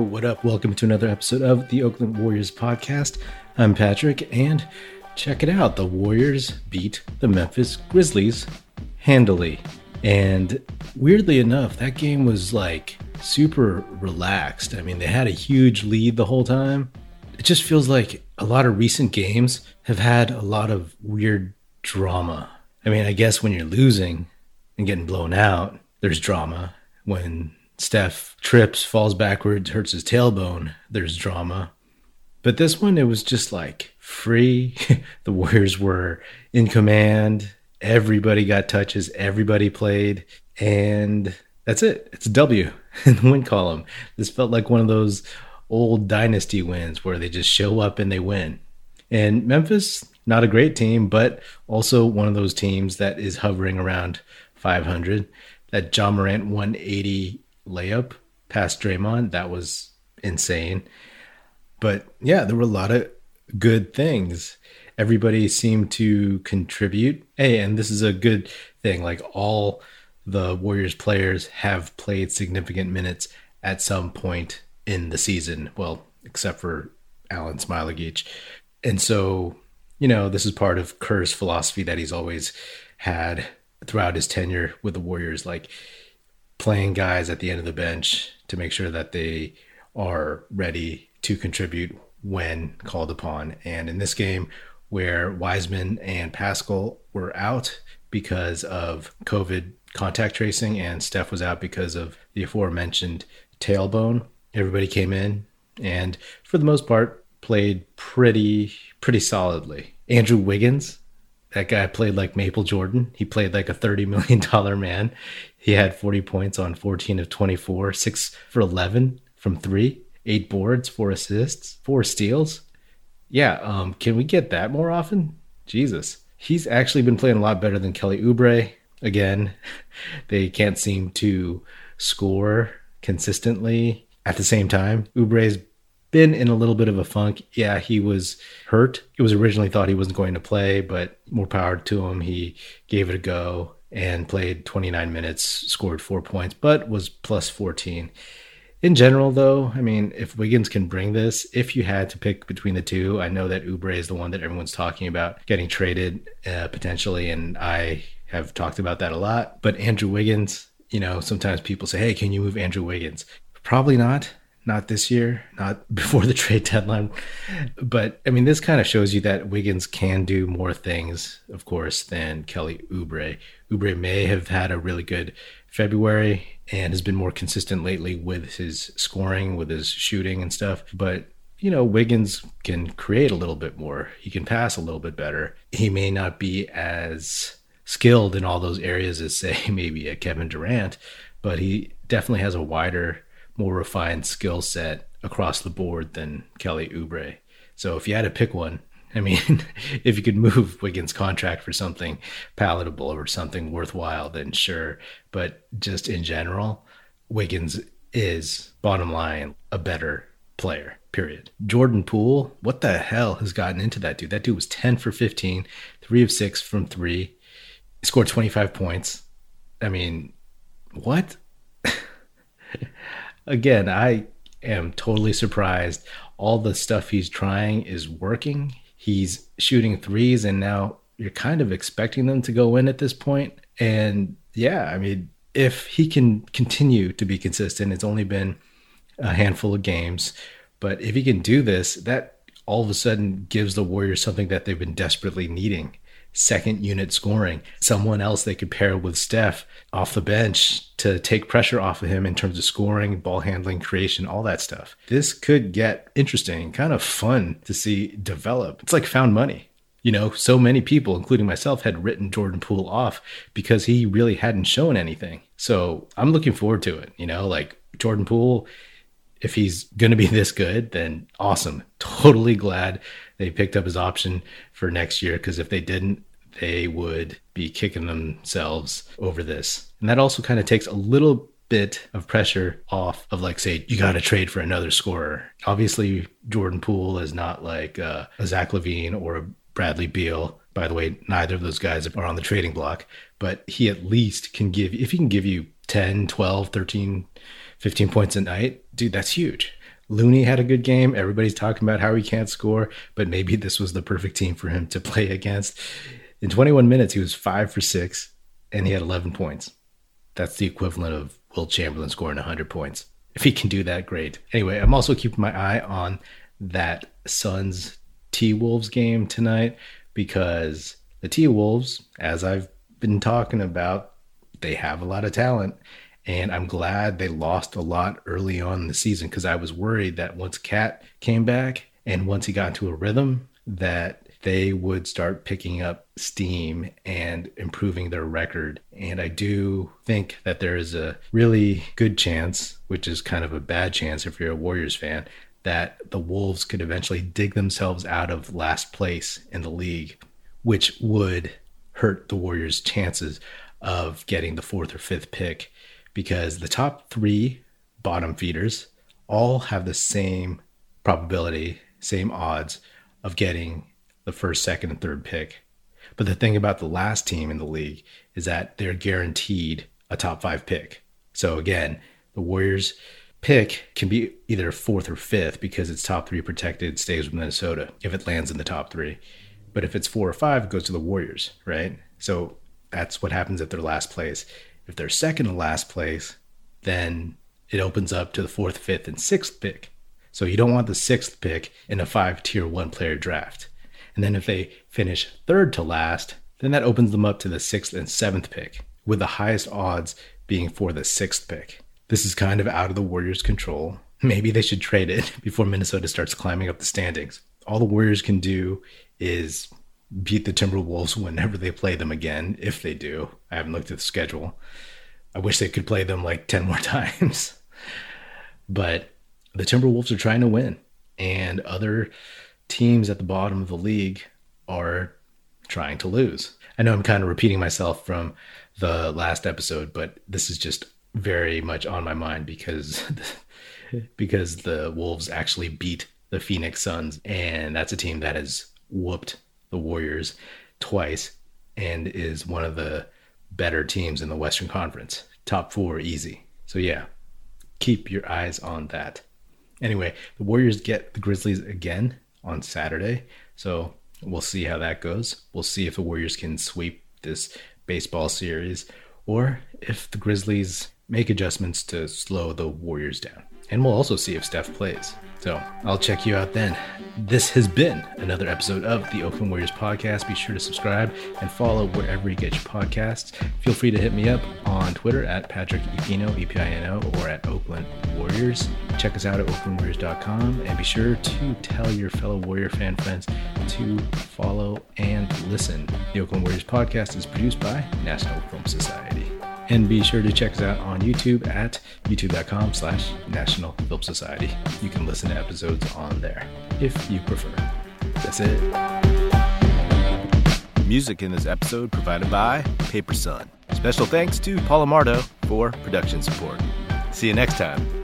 what up? Welcome to another episode of the Oakland Warriors podcast. I'm Patrick, and check it out. The Warriors beat the Memphis Grizzlies handily. And weirdly enough, that game was like super relaxed. I mean, they had a huge lead the whole time. It just feels like a lot of recent games have had a lot of weird drama. I mean, I guess when you're losing and getting blown out, there's drama. When Steph trips, falls backwards, hurts his tailbone, there's drama. But this one, it was just like free. the Warriors were in command. Everybody got touches, everybody played, and that's it. It's a W in the win column. This felt like one of those old dynasty wins where they just show up and they win. And Memphis, not a great team, but also one of those teams that is hovering around 500. That Ja Morant 180 layup past Draymond, that was insane. But yeah, there were a lot of good things. Everybody seemed to contribute. Hey, and this is a good thing. Like all the Warriors players have played significant minutes at some point in the season. Well, except for Alen Smailagic. And so, you know, this is part of Kerr's philosophy that he's always had throughout his tenure with the Warriors. Like playing guys at the end of the bench to make sure that they are ready to contribute when called upon. And in this game, where Wiseman and Paschall were out because of COVID contact tracing, and Steph was out because of the aforementioned tailbone, everybody came in and, for the most part, played pretty pretty solidly. Andrew Wiggins, that guy played like Maple Jordan. He played like a $30 million man. He had 40 points on 14 of 24, 6 for 11 from 3, 8 boards, 4 assists, 4 steals. Yeah, um, can we get that more often? Jesus. He's actually been playing a lot better than Kelly Oubre. Again, they can't seem to score consistently at the same time. Oubre's been in a little bit of a funk. Yeah, he was hurt. It was originally thought he wasn't going to play, but more power to him. He gave it a go and played 29 minutes, scored four points, but was plus 14. In general, though, I mean, if Wiggins can bring this, if you had to pick between the two, I know that Oubre is the one that everyone's talking about getting traded uh, potentially, and I have talked about that a lot. But Andrew Wiggins, you know, sometimes people say, hey, can you move Andrew Wiggins? Probably not not this year, not before the trade deadline. But I mean, this kind of shows you that Wiggins can do more things, of course, than Kelly Oubre. Oubre may have had a really good February and has been more consistent lately with his scoring, with his shooting and stuff. But you know, Wiggins can create a little bit more. He can pass a little bit better. He may not be as skilled in all those areas as, say, maybe a Kevin Durant, but he definitely has a wider more refined skill set across the board than Kelly Oubre. So if you had to pick one, I mean, if you could move Wiggins' contract for something palatable or something worthwhile, then sure. But just in general, Wiggins is, bottom line, a better player, period. Jordan Poole, what the hell has gotten into that dude? That dude was 10 for 15, three of six from three, scored 25 points. I mean, what? Again, I am totally surprised. All the stuff he's trying is working. He's shooting threes, and now you're kind of expecting them to go in at this point. And yeah, I mean, if he can continue to be consistent, it's only been a handful of games, but if he can do this, that all of a sudden gives the Warriors something that they've been desperately needing second unit scoring, someone else they could pair with Steph off the bench to take pressure off of him in terms of scoring, ball handling, creation, all that stuff. This could get interesting, kind of fun to see develop. It's like found money. You know, so many people, including myself, had written Jordan Poole off because he really hadn't shown anything. So I'm looking forward to it. You know, like Jordan Poole, if he's going to be this good, then awesome. Totally glad they picked up his option for next year because if they didn't, they would be kicking themselves over this. And that also kind of takes a little bit of pressure off of like say you got to trade for another scorer. Obviously, Jordan Poole is not like uh, a Zach LaVine or a Bradley Beal. By the way, neither of those guys are on the trading block, but he at least can give if he can give you 10, 12, 13, 15 points a night, dude, that's huge. Looney had a good game. Everybody's talking about how he can't score, but maybe this was the perfect team for him to play against. In 21 minutes, he was five for six, and he had 11 points. That's the equivalent of Wilt Chamberlain scoring 100 points. If he can do that, great. Anyway, I'm also keeping my eye on that Suns T Wolves game tonight because the T Wolves, as I've been talking about, they have a lot of talent. And I'm glad they lost a lot early on in the season because I was worried that once KAT came back and once he got into a rhythm, that they would start picking up steam and improving their record. And I do think that there is a really good chance, which is kind of a bad chance if you're a Warriors fan, that the Wolves could eventually dig themselves out of last place in the league, which would hurt the Warriors' chances of getting the fourth or fifth pick because the top three bottom feeders all have the same probability, same odds of getting the first, second, and third pick. But the thing about the last team in the league is that they're guaranteed a top five pick. So again, the Warriors pick can be either fourth or fifth because it's top three protected, stays with Minnesota if it lands in the top three. But if it's four or five, it goes to the Warriors, right? So that's what happens if they're last place. If they're second to last place, then it opens up to the fourth, fifth, and sixth pick. So you don't want the sixth pick in a five tier one player draft. And then if they finish third to last, then that opens them up to the sixth and seventh pick, with the highest odds being for the sixth pick. This is kind of out of the Warriors' control. Maybe they should trade it before Minnesota starts climbing up the standings. All the Warriors can do is beat the Timberwolves whenever they play them again, if they do. I haven't looked at the schedule. I wish they could play them like 10 more times. but the Timberwolves are trying to win, and other teams at the bottom of the league are trying to lose. I know I'm kind of repeating myself from the last episode, but this is just very much on my mind because because the Wolves actually beat the Phoenix Suns, and that's a team that has whooped the Warriors twice and is one of the better teams in the Western Conference. Top four easy. So, yeah, keep your eyes on that. Anyway, the Warriors get the Grizzlies again on Saturday. So, we'll see how that goes. We'll see if the Warriors can sweep this baseball series or if the Grizzlies make adjustments to slow the Warriors down. And we'll also see if Steph plays. So I'll check you out then. This has been another episode of the Oakland Warriors podcast. Be sure to subscribe and follow wherever you get your podcasts. Feel free to hit me up on Twitter at Patrick Epino, E-P-I-N-O, or at Oakland Warriors. Check us out at oaklandwarriors.com and be sure to tell your fellow Warrior fan friends to follow and listen. The Oakland Warriors podcast is produced by National Film Society. And be sure to check us out on YouTube at youtube.com slash National Film Society. You can listen to episodes on there if you prefer. That's it. Music in this episode provided by Paper Sun. Special thanks to Paul Amardo for production support. See you next time.